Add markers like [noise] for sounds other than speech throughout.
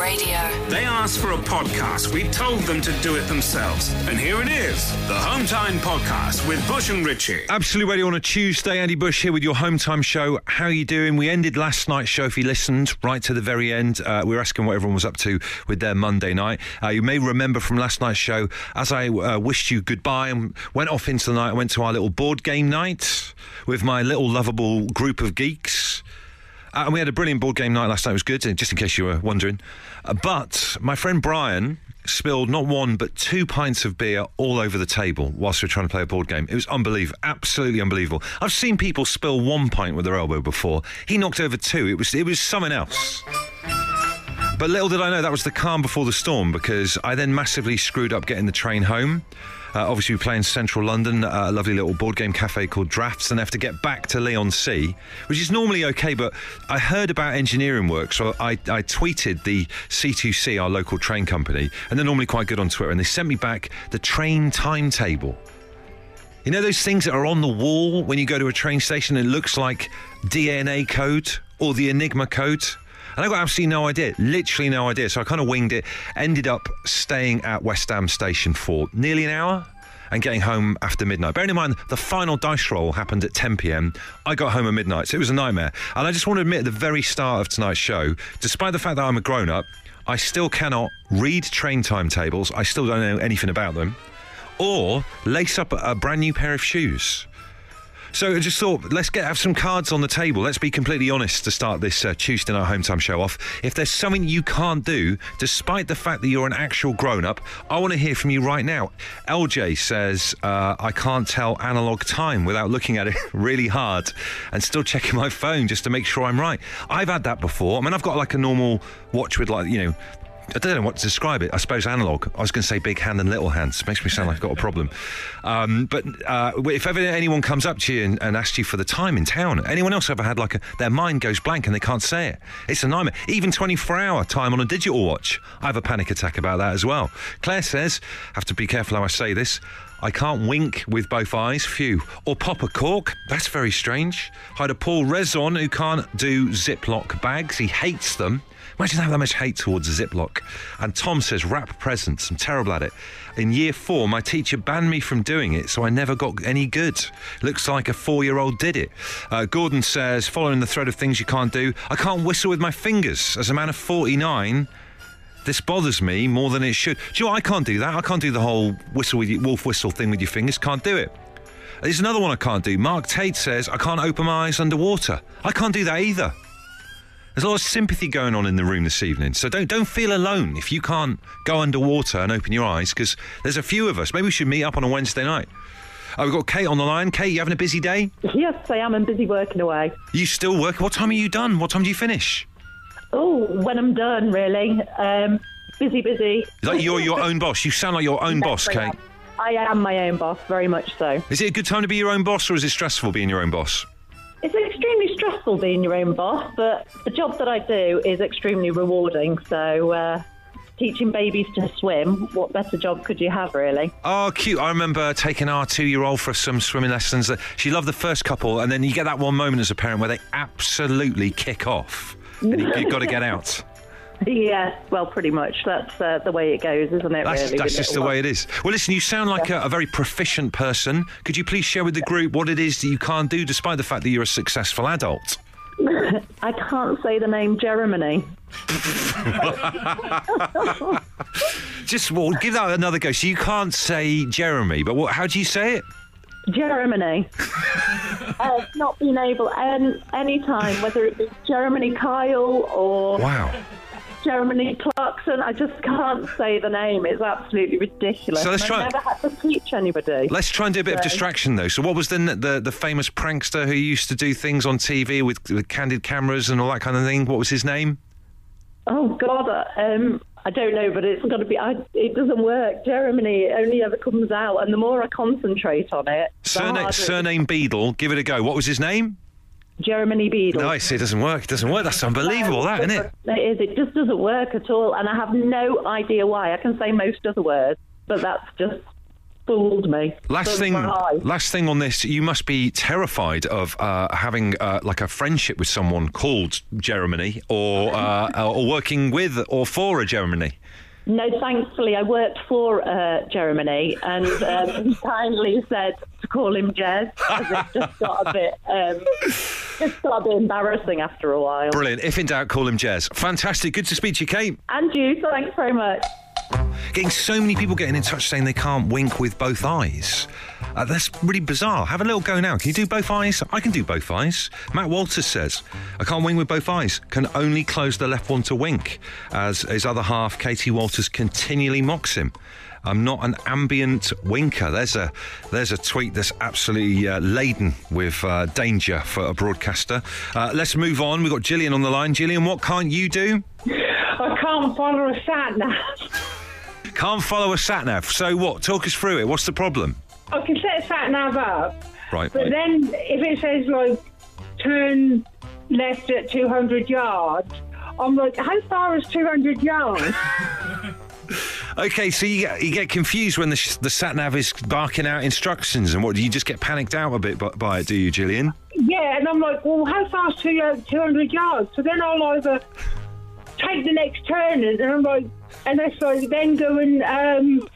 Radio. They asked for a podcast. We told them to do it themselves. And here it is the Home Time Podcast with Bush and Richie. Absolutely Radio on a Tuesday. Andy Bush here with your home time show. How are you doing? We ended last night's show, if you listened, right to the very end. Uh, we were asking what everyone was up to with their Monday night. Uh, you may remember from last night's show, as I uh, wished you goodbye and went off into the night, I went to our little board game night with my little lovable group of geeks. Uh, and we had a brilliant board game night last night. It was good, just in case you were wondering. Uh, but my friend Brian spilled not one but two pints of beer all over the table whilst we were trying to play a board game. It was unbelievable, absolutely unbelievable. I've seen people spill one pint with their elbow before. He knocked over two. It was it was something else. But little did I know that was the calm before the storm because I then massively screwed up getting the train home. Uh, obviously, we play in central London, uh, a lovely little board game cafe called Draughts, and I have to get back to Leigh-on-Sea, which is normally okay. But I heard about engineering work, so I, I tweeted the C2C, our local train company, and they're normally quite good on Twitter, and they sent me back the train timetable. You know those things that are on the wall when you go to a train station? It looks like DNA code or the Enigma code. And I got absolutely no idea, literally no idea. So I kind of winged it. Ended up staying at West Ham Station for nearly an hour and getting home after midnight. Bearing in mind, the final dice roll happened at 10 pm. I got home at midnight, so it was a nightmare. And I just want to admit at the very start of tonight's show, despite the fact that I'm a grown up, I still cannot read train timetables. I still don't know anything about them. Or lace up a brand new pair of shoes. So I just thought, let's get have some cards on the table. Let's be completely honest to start this uh, Tuesday night home time show off. If there's something you can't do, despite the fact that you're an actual grown up, I want to hear from you right now. LJ says, uh, I can't tell analog time without looking at it [laughs] really hard and still checking my phone just to make sure I'm right. I've had that before. I mean, I've got like a normal watch with like, you know, I don't know what to describe it. I suppose analog. I was going to say big hand and little hands. Makes me sound like I've got a problem. Um, but uh, if ever anyone comes up to you and, and, asks you for the time in town, anyone else ever had like a, their mind goes blank and they can't say it? It's a nightmare. Even 24 hour time on a digital watch. I have a panic attack about that as well. Claire says, have to be careful how I say this. I can't wink with both eyes, phew. Or pop a cork, that's very strange. Hi to Paul Rezon, who can't do Ziploc bags. He hates them. Imagine that much hate towards a Ziploc. And Tom says, wrap presents. I'm terrible at it. In year four, my teacher banned me from doing it, so I never got any good. Looks like a four year old did it. Uh, Gordon says, following the thread of things you can't do, I can't whistle with my fingers. As a man of 49, this bothers me more than it should. Do you know? I can't do that. I can't do the whole whistle with your, wolf whistle thing with your fingers. Can't do it. There's another one I can't do. Mark Tate says, I can't open my eyes underwater. I can't do that either. There's a lot of sympathy going on in the room this evening. So don't don't feel alone if you can't go underwater and open your eyes because there's a few of us. Maybe we should meet up on a Wednesday night. Oh, we've got Kate on the line. Kate, you having a busy day? Yes, I am. I'm busy working away. You still working? What time are you done? What time do you finish? Oh, when I'm done, really. Um, busy, busy. Is that you're your own boss? You sound like your own boss, I Kate. am. I am my own boss, very much so. Is it a good time to be your own boss or is it stressful being your own boss? It's extremely stressful being your own boss, but the job that I do is extremely rewarding. So, uh, teaching babies to swim, what better job could you have, really? Oh, cute. I remember taking our two year old for some swimming lessons. She loved the first couple, and then you get that one moment as a parent where they absolutely kick off. And you, you've got to get out. Yeah, well, pretty much. That's uh, the way it goes, isn't it? That's, really, that's just the little way it is. Well, listen, you sound like a, a very proficient person. Could you please share with the group what it is that you can't do despite the fact that you're a successful adult? [laughs] I can't say the name Jeremy. [laughs] Just well, give that another go. So you can't say Jeremy, but what, how do you say it? Germany. [laughs] uh, not being able, um, any time, whether it be Germany Kyle or Wow. Germany Clarkson, I just can't say the name. It's absolutely ridiculous. So let's try- I've never had to teach anybody. Let's try and do a bit of distraction, though. So, what was the the, the famous prankster who used to do things on TV with, with candid cameras and all that kind of thing? What was his name? Oh God, um, I don't know, but it's got to be. I, it doesn't work. Germany it only ever comes out, and the more I concentrate on it, the Surname, harder it- surname Beadle. Give it a go. What was his name? Germany Beadle. Nice. It doesn't work. It doesn't work. That's unbelievable, that isn't it? It is. It just doesn't work at all, and I have no idea why. I can say most other words, but that's just fooled me. Last thing, last thing on this, you must be terrified of uh, having uh, like a friendship with someone called Germany, or uh, or working with or for a Germany. No, thankfully, I worked for uh, Germany, and um, he kindly said to call him Jez, because it just got a bit, um, a bit embarrassing after a while. Brilliant. If in doubt, call him Jez. Fantastic. Good to speak to you, Kate. And you, thanks very much. Getting so many people getting in touch saying they can't wink with both eyes. Uh, that's really bizarre. Have a little go now. Can you do both eyes? I can do both eyes. Matt Walters says, I can't wink with both eyes. Can only close the left one to wink. As his other half, Katie Walters, continually mocks him. I'm not an ambient winker. There's a there's a tweet that's absolutely uh, laden with uh, danger for a broadcaster. Uh, let's move on. We've got Gillian on the line. Gillian, what can't you do? I can't follow a sat nav. Can't follow a sat nav. So what? Talk us through it. What's the problem? I can set a sat nav up, Right. but then if it says like turn left at 200 yards, I'm like, how far is 200 yards? [laughs] Okay, so you get, you get confused when the, sh- the sat nav is barking out instructions, and what do you just get panicked out a bit by, by it? Do you, Gillian? yeah, and I'm like, well, how far is two, uh, 200 yards? So then I'll either take the next turn, and I'm like, and it's like then go and um,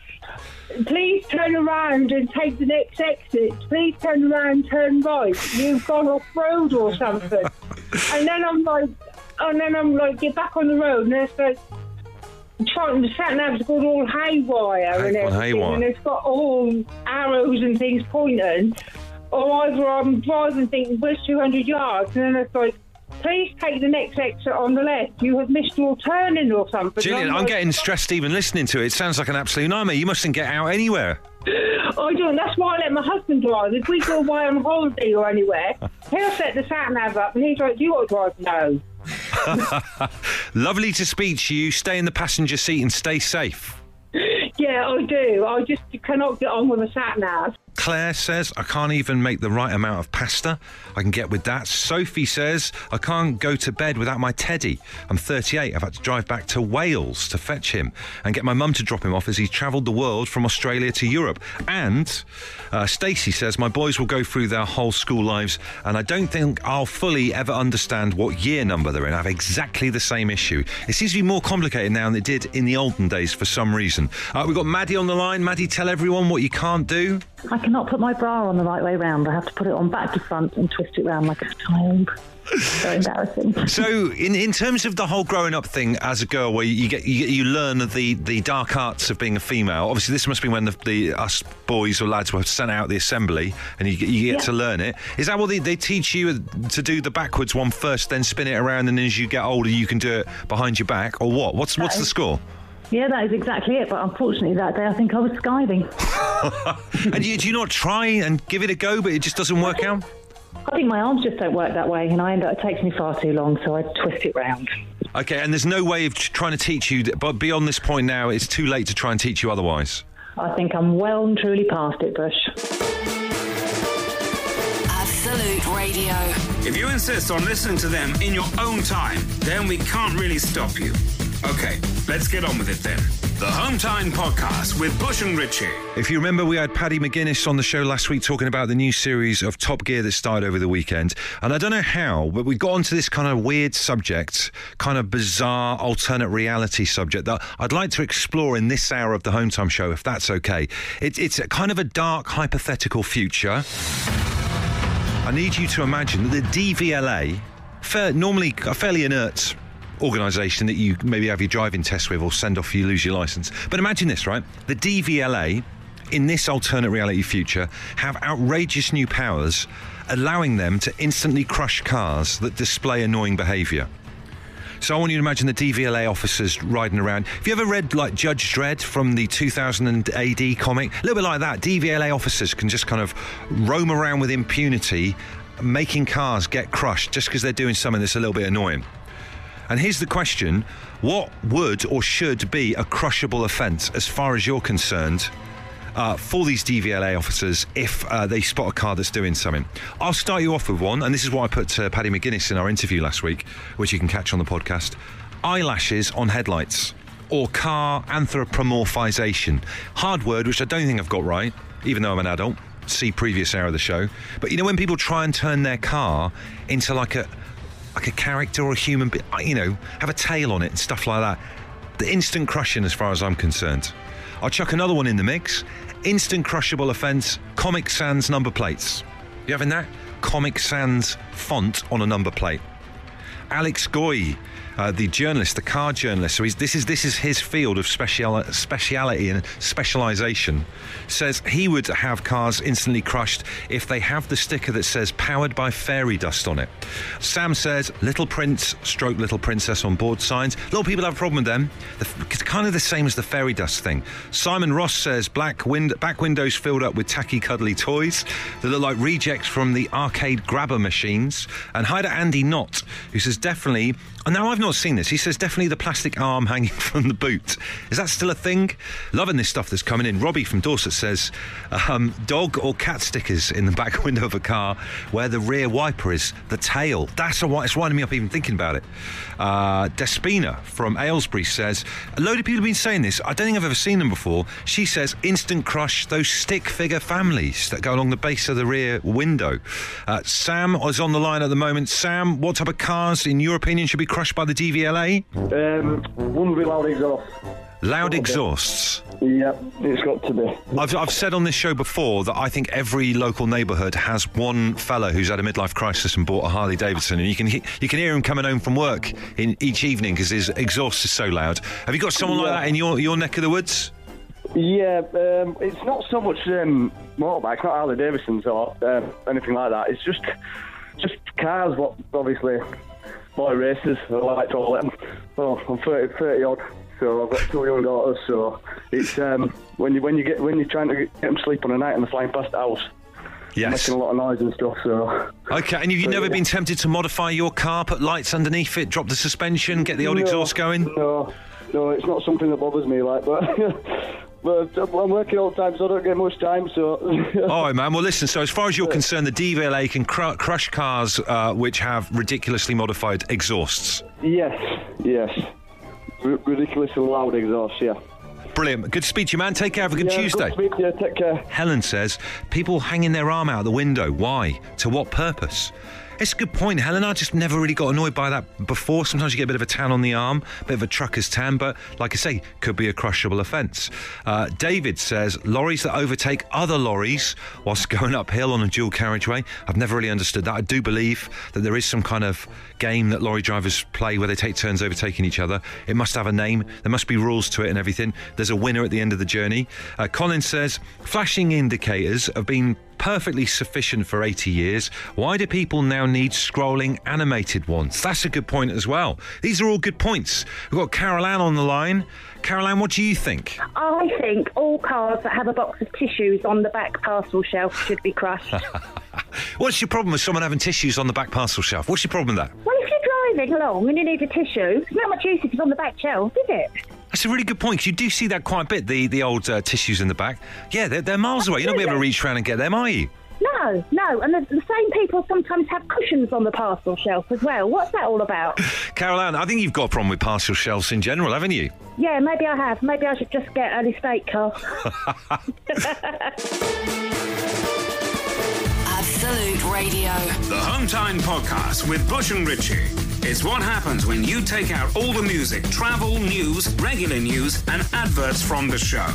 please turn around and take the next exit. Please turn around, turn right. You've gone off road or something. [laughs] and then I'm like, and then I'm like, get back on the road, and it's like. Trying the sat nav's got all haywire and Hay- everything, haywire. and it's got all arrows and things pointing. Or either I'm driving thinking, where's 200 yards? And then it's like, please take the next exit on the left. You have missed your turning or something. Gillian, I'm getting uh, stressed even listening to it. It sounds like an absolute nightmare. You mustn't get out anywhere. I don't. That's why I let my husband drive. If we go away on holiday or anywhere, he'll set the sat nav up and he's like, "Do you want to drive?" No. [laughs] Lovely to speak to you. Stay in the passenger seat and stay safe. Yeah, I do. I just cannot get on with the sat nav. Claire says, I can't even make the right amount of pasta. I can get with that. Sophie says, I can't go to bed without my teddy. I'm 38. I've had to drive back to Wales to fetch him and get my mum to drop him off as he travelled the world from Australia to Europe. And uh, Stacey says, My boys will go through their whole school lives and I don't think I'll fully ever understand what year number they're in. I have exactly the same issue. It seems to be more complicated now than it did in the olden days for some reason. Uh, we've got Maddie on the line. Maddie, tell everyone what you can't do. I cannot put my bra on the right way round. I have to put it on back to front and twist it round like a child. So [laughs] embarrassing. So, in, in terms of the whole growing up thing as a girl, where you get you, you learn the, the dark arts of being a female. Obviously, this must be when the, the us boys or lads were sent out the assembly, and you, get- you get Yeah. to learn it. Is that what they, they teach you to do the backwards one first, then spin it around, and as you get older, you can do it behind your back, or what? What's what's the score? Yeah, that is exactly it. But unfortunately, that day I think I was skiving. [laughs] [laughs] and you, do you not try and give it a go, but it just doesn't work out? I think my arms just don't work that way, and I end up, it takes me far too long, so I twist it round. Okay, and there's no way of trying to teach you, but beyond this point now, it's too late to try and teach you otherwise. I think I'm well and truly past it, Bush. Absolute Radio. If you insist on listening to them in your own time, then we can't really stop you. Okay, let's get on with it then. The Home Time Podcast with Bush and Richie. If you remember, we had Paddy McGuinness on the show last week talking about the new series of Top Gear that started over the weekend. And I don't know how, but we got onto this kind of weird subject, kind of bizarre alternate reality subject that I'd like to explore in this hour of the Home Time show, if that's okay. It, it's kind of a dark, hypothetical future. I need you to imagine that the DVLA, fair, normally a fairly inert organisation that you maybe have your driving test with or send off if you lose your licence. But imagine this, right? The DVLA in this alternate reality future have outrageous new powers, allowing them to instantly crush cars that display annoying behaviour. So I want you to imagine the DVLA officers riding around. Have you ever read like Judge Dredd from the 2000 AD comic? A little bit like that. DVLA officers can just kind of roam around with impunity, making cars get crushed just because they're doing something that's a little bit annoying. And here's the question what would or should be a crushable offence as far as you're concerned? Uh, for these DVLA officers, if uh, they spot a car that's doing something, I'll start you off with one, and this is what I put to Paddy McGuinness in our interview last week, which you can catch on the podcast. Eyelashes on headlights. or car anthropomorphization. Hard word, which I don't think I've got right, even though I'm an adult. See previous hour of the show. But you know when people try and turn their car into like a like a character or a human, you know, have a tail on it and stuff like that. The instant crushing, as far as I'm concerned. I'll chuck another one in the mix. Instant crushable offence, Comic Sans number plates. You having that? Comic Sans font on a number plate. Alex Goy, uh, the journalist, the car journalist. So this is this is his field of special speciality and specialisation. Says he would have cars instantly crushed if they have the sticker that says "powered by fairy dust" on it. Sam says "Little Prince" stroke "Little Princess" on board signs. Of people have a problem with them. The, it's kind of the same as the fairy dust thing. Simon Ross says black wind, back windows filled up with tacky, cuddly toys that look like rejects from the arcade grabber machines. And Hider Andy Knott, who says definitely. Now I've not seen this. He says definitely the plastic arm [laughs] hanging from the boot. Is that still a thing? Loving this stuff that's coming in. Robbie from Dorset says um, dog or cat stickers in the back [laughs] window of a car where the rear wiper is the tail. That's a, it's winding me up even thinking about it. Uh, Despina from Aylesbury says a load of people have been saying this. I don't think I've ever seen them before. She says instant crush those stick figure families that go along the base of the rear window. Uh, Sam is on the line at the moment. Sam, what type of cars, in your opinion, should be crushed by the DVLA? Um, wouldn't be loud exhaust. Loud exhausts. Yep, it's got to be. I've, I've said on this show before that I think every local neighbourhood has one fella who's had a midlife crisis and bought a Harley Davidson, and you can he- you can hear him coming home from work in each evening because his exhaust is so loud. Have you got someone like Yeah. that in your, your neck of the woods? Yeah, um, it's not so much um, motorbikes, not Harley Davidsons or um, anything like that. It's just just cars. What obviously boy races. I like to call them. Oh, I'm 30, 30 odd, so I've got two young daughters. So it's um, when you when you get when you're trying to get them sleep on a night and they're flying past the house, Yes. making a lot of noise and stuff. So Okay, and have you So, never yeah. been tempted to modify your car, put lights underneath it, drop the suspension, get the old No, exhaust going? No, no, it's not something that bothers me. Like, but [laughs] I'm working all the time, so I don't get much time. So [laughs] All right, man. Well, listen. So, as far as you're concerned, the DVLA can cru- crush cars uh, which have ridiculously modified exhausts. yes, yes, R- ridiculously loud exhausts. Yeah. Brilliant. Good speech, you man. Take care. Have a good yeah, Tuesday. Good to speak to you. Take care. Helen says people hanging their arm out the window. Why? To what purpose? It's a good point, Helen. I just never really got annoyed by that before. Sometimes you get a bit of a tan on the arm, a bit of a trucker's tan, but like I say, could be a crushable offence. Uh, David says lorries that overtake other lorries whilst going uphill on a dual carriageway. I've never really understood that. I do believe that there is some kind of game that lorry drivers play where they take turns overtaking each other. It must have a name. There must be rules to it and everything. There's a winner at the end of the journey. Uh, Colin says flashing indicators have been perfectly sufficient for 80 years. Why do people now need scrolling animated ones? That's a good point as well. These are all good points. We've got Carol Ann on the line. Carol Ann, what do you think? I think all cars that have a box of tissues on the back parcel shelf should be crushed. [laughs] What's your problem with someone having tissues on the back parcel shelf? What's your problem with that? well, if you're driving along and you need a tissue, it's not much use if it's on the back shelf, is it? That's a really good point 'cause you do see that quite a bit, the, the old uh, tissues in the back. Yeah, they're, they're miles away. You're not going to be able to reach around and get them, are you? No, no. And the, the same people sometimes have cushions on the parcel shelf as well. What's that all about? [sighs] Carol Ann, I think you've got a problem with parcel shelves in general, haven't you? yeah, maybe I have. Maybe I should just get an estate car. [laughs] [laughs] Absolute Radio. The Home Time Podcast with Bush and Richie. It's what happens when you take out all the music, travel, news, regular news, and adverts from the show.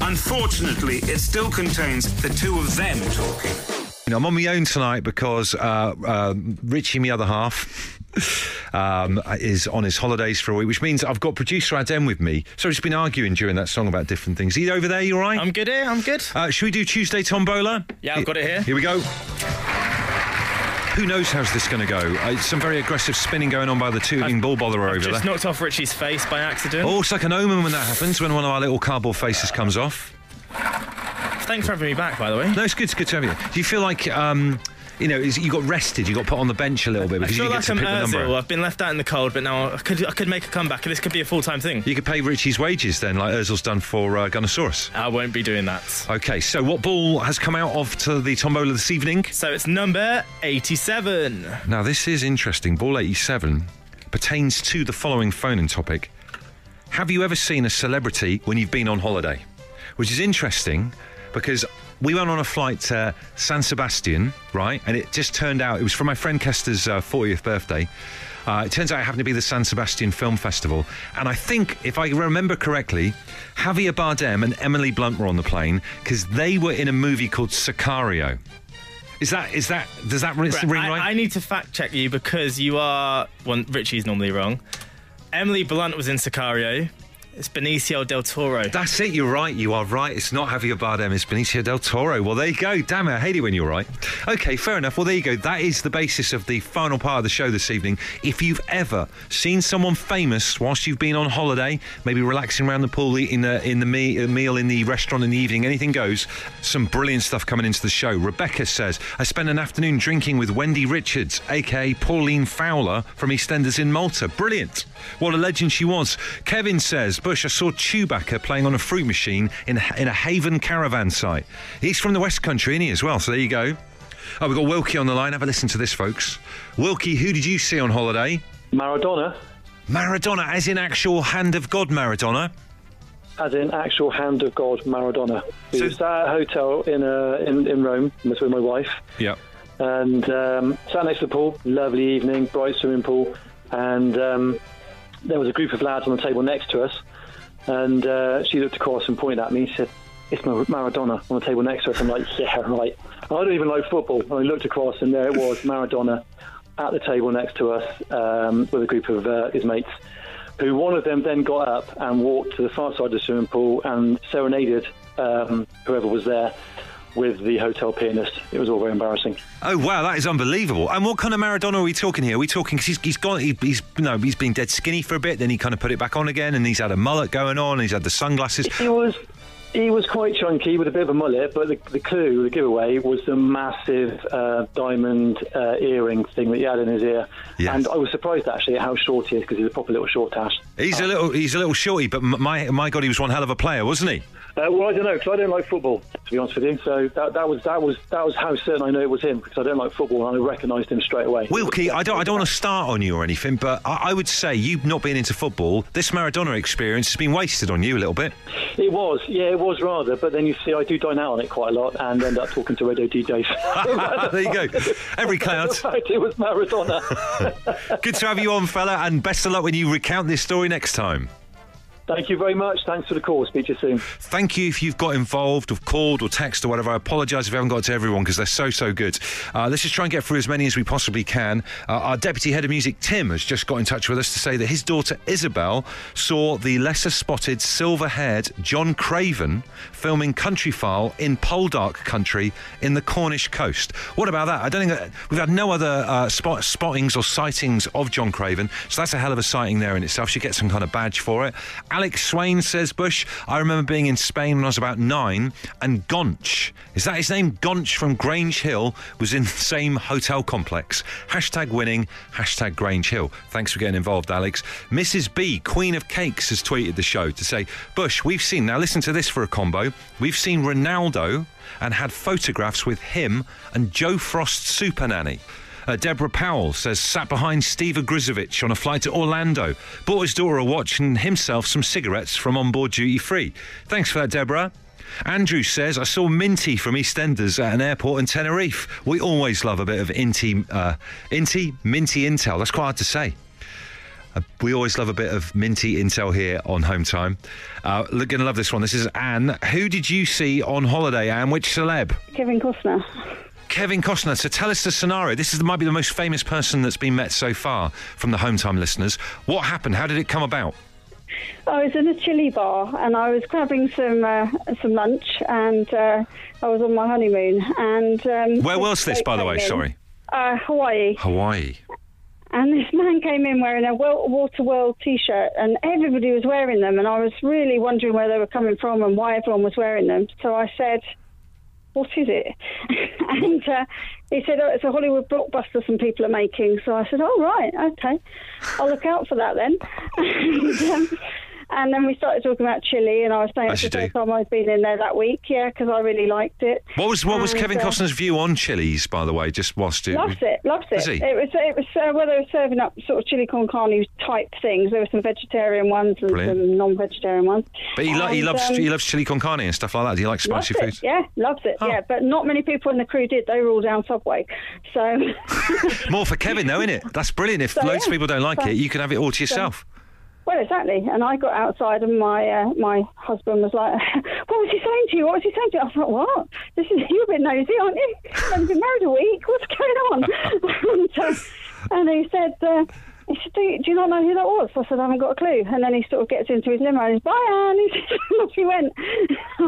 Unfortunately, it still contains the two of them talking. You know, I'm on my own tonight because uh, uh, Richie, my other half, um, is on his holidays for a week, which means I've got producer Adem with me. So just been arguing during that song about different things. Are you over there? You all right? I'm good here. I'm good. Uh, should we do Tuesday Tombola? Yeah, I've got it here. Here we go. Who knows how's this going to go? Uh, some very aggressive spinning going on by the tooting ball botherer over Just there. knocked off Richie's face by accident. Oh, it's like an omen when that happens, when one of our little cardboard faces comes off. Thanks for having me back, by the way. No, it's good, it's good to have you. Do you feel like, um, you know, you got rested, you got put on the bench a little bit I because feel you like get I'm to pick the number? Ozil. I've been left out in the cold, but now I could I could make a comeback. And this could be a full time thing. You could pay Richie's wages then, like Ozil's done for uh, Gunnersaurus. I won't be doing that. Okay, so what ball has come out of to the tombola this evening? So it's number 87. Now, this is interesting. Ball 87 pertains to the following phone in topic have you ever seen a celebrity when you've been on holiday? Which is interesting because we went on a flight to San Sebastian, right? And it just turned out it was for my friend Kester's uh, 40th birthday. Uh, it turns out it happened to be the San Sebastian Film Festival. And I think, if I remember correctly, Javier Bardem and Emily Blunt were on the plane because they were in a movie called Sicario. Is that is that does that ring Right, I, right? I need to fact check you because you are. Well, Richie's normally wrong. Emily Blunt was in Sicario. It's Benicio del Toro. That's it. You're right. You are right. It's not Javier Bardem. It's Benicio del Toro. Well, there you go. Damn it. I hate it when you're right. Okay, fair enough. Well, there you go. That is the basis of the final part of the show this evening. If you've ever seen someone famous whilst you've been on holiday, maybe relaxing around the pool, eating the, in the me- meal in the restaurant in the evening, anything goes. Some brilliant stuff coming into the show. Rebecca says, I spent an afternoon drinking with Wendy Richards, aka Pauline Fowler from EastEnders in Malta. Brilliant. What a legend she was. Kevin says, Bush, I saw Chewbacca playing on a fruit machine in, in a Haven caravan site. He's from the West Country, isn't he, as well? So there you go. Oh, we've got Wilkie on the line. Have a listen to this, folks. Wilkie, who did you see on holiday? Maradona, Maradona, as in actual hand of God Maradona. as in actual hand of God, Maradona. We was at a hotel in uh, in, in Rome. With my wife, Yeah. and um, sat next to the pool. Lovely evening, bright swimming pool, and um, there was a group of lads on the table next to us. And uh, she looked across and pointed at me. She said, "It's Mar- Maradona on the table next to us." I'm like, "Yeah, right." I don't even like football. And I looked across, and there it was, Maradona, at the table next to us um, with a group of uh, his mates. Who one of them then got up and walked to the far side of the swimming pool and serenaded um, whoever was there with the hotel pianist. It was all very embarrassing. Oh wow, that is unbelievable! And what kind of Maradona are we talking here? Are we talking? Cause he's, he's gone. He, he's no, he's been dead skinny for a bit. Then he kind of put it back on again, and he's had a mullet going on. And he's had the sunglasses. He was he was quite chunky with a bit of a mullet, but the, the clue, the giveaway, was the massive uh, diamond uh, earring thing that he had in his ear. Yes. And I was surprised actually at how short he is because he's a proper little short ass. He's a little, he's a little shorty, but my my God, he was one hell of a player, wasn't he? Uh, well, I don't know because I don't like football, to be honest with you. So that, that was that was that was how certain I know it was him because I don't like football and I recognised him straight away. Wilkie, I don't, I don't want to start on you or anything, but I, I would say you not being into football, this Maradona experience has been wasted on you a little bit. It was, yeah, it was rather. But then you see, I do dine out on it quite a lot and end up talking to radio DJs. [laughs] [laughs] there you go. Every cloud. Fact, it was Maradona. [laughs] Good to have you on, fella, and best of luck when you recount this story next time. Thank you very much. Thanks for the call. Speak to you soon. Thank you if you've got involved or called or texted or whatever. I apologise if I haven't got to everyone because they're so, so good. Uh, let's just try and get through as many as we possibly can. Uh, our Deputy Head of Music, Tim, has just got in touch with us to say that his daughter Isabel saw the lesser spotted, silver haired John Craven filming Countryfile in Poldark country in the Cornish coast. What about that? I don't think that, we've had no other uh, spot, spottings or sightings of John Craven, so that's a hell of a sighting there in itself. She gets some kind of badge for it. Alex Swain says, Bush, I remember being in Spain when I was about nine, and Gonch, is that his name? Gonch from Grange Hill was in [laughs] the same hotel complex. Hashtag winning, hashtag Grange Hill. Thanks for getting involved, Alex. Mrs. B, Queen of Cakes, has tweeted the show to say, Bush, we've seen, now listen to this for a combo, we've seen Ronaldo and had photographs with him and Jo Frost's super nanny. Uh, Deborah Powell says, sat behind Steve Ogrizovic on a flight to Orlando, bought his daughter a watch and himself some cigarettes from on board duty free. Thanks for that, Deborah. Andrew says, I saw Minty from EastEnders at an airport in Tenerife. We always love a bit of Inty, uh, Inty, Minty Intel. That's quite hard to say. Uh, we always love a bit of minty intel here on Home Time. Uh, going to love this one. This is Anne. Who did you see on holiday, Anne? Which celeb? Kevin Costner. Kevin Costner. So tell us the scenario. This is might be the most famous person that's been met so far from the Home Time listeners. What happened? How did it come about? I was in a chili bar and I was grabbing some uh, some lunch and uh, I was on my honeymoon. And um, Where was this, by the way? in. Sorry. Uh, Hawaii. Hawaii. And this man came in wearing a Wel- Water World T-shirt, and everybody was wearing them. And I was really wondering where they were coming from and why everyone was wearing them. So I said, "What is it?" [laughs] and uh, he said, "Oh, it's a Hollywood blockbuster some people are making." So I said, "Oh right, okay, I'll look out for that then." [laughs] and, um, And then we started talking about chili, and I was saying As it's the first time I'd been in there that week, yeah, because I really liked it. What was what was And, Kevin uh, Costner's view on chilies, by the way? Just whilst you Loves it, loves it. Does he? It was it was uh, where they were serving up sort of chili con carne type things. There were some vegetarian ones and Brilliant. some non-vegetarian ones. But he, lo- he And, loves um, he loves chili con carne and stuff like that. Do you like Loves spicy it, foods? yeah, loves it, Oh. yeah. But not many people in the crew did. They were all down Subway. So, [laughs] More for Kevin, though, isn't it? That's brilliant. If So, loads of yeah. people don't like So- it, you can have it all to yourself. Well, exactly. And I got outside, and my uh, my husband was like, [laughs] "What was he saying to you? What was he saying to you?" I thought, "What? This is you're a bit nosy, aren't you? I've been married a week. What's going on?" [laughs] and, uh, and he said. Uh, he said, do you, do you not know who that was? I said, I haven't got a clue. And then he sort of gets into his limo and he's, bye, Anne. [laughs] He said, off he went.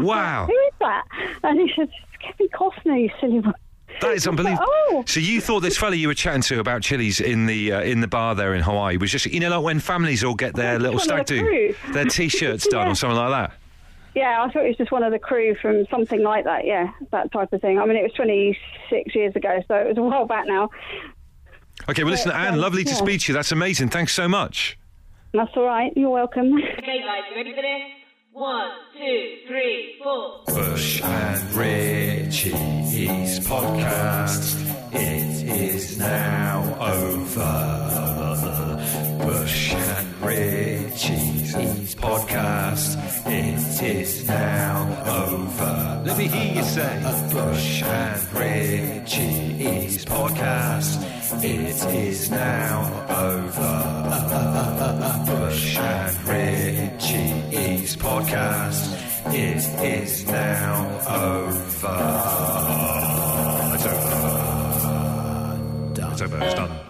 Wow. Who is that? And he said, it's Kevin Costner, you silly. That is [laughs] unbelievable. Oh. So you thought this fella you were chatting to about chilies in the uh, in the bar there in Hawaii was just you know like when families all get their little one stag the do their t-shirts [laughs] done Yeah. or something like that. Yeah, I thought it was just one of the crew from something like that. Yeah, that type of thing. I mean, it was 26 years ago, so it was a while back now. Okay, well listen, Anne, um, lovely to yeah. speak to you. That's amazing. Thanks so much. That's all right. You're welcome. One, two, three, four. Bush and Richie's podcast. It is now over. Bush and Richie's podcast. It is now over. Let me hear you say. Bush and Richie's podcast. It is now over. Bush and Richie's podcast. It is now over. It's over. It's over. It's done.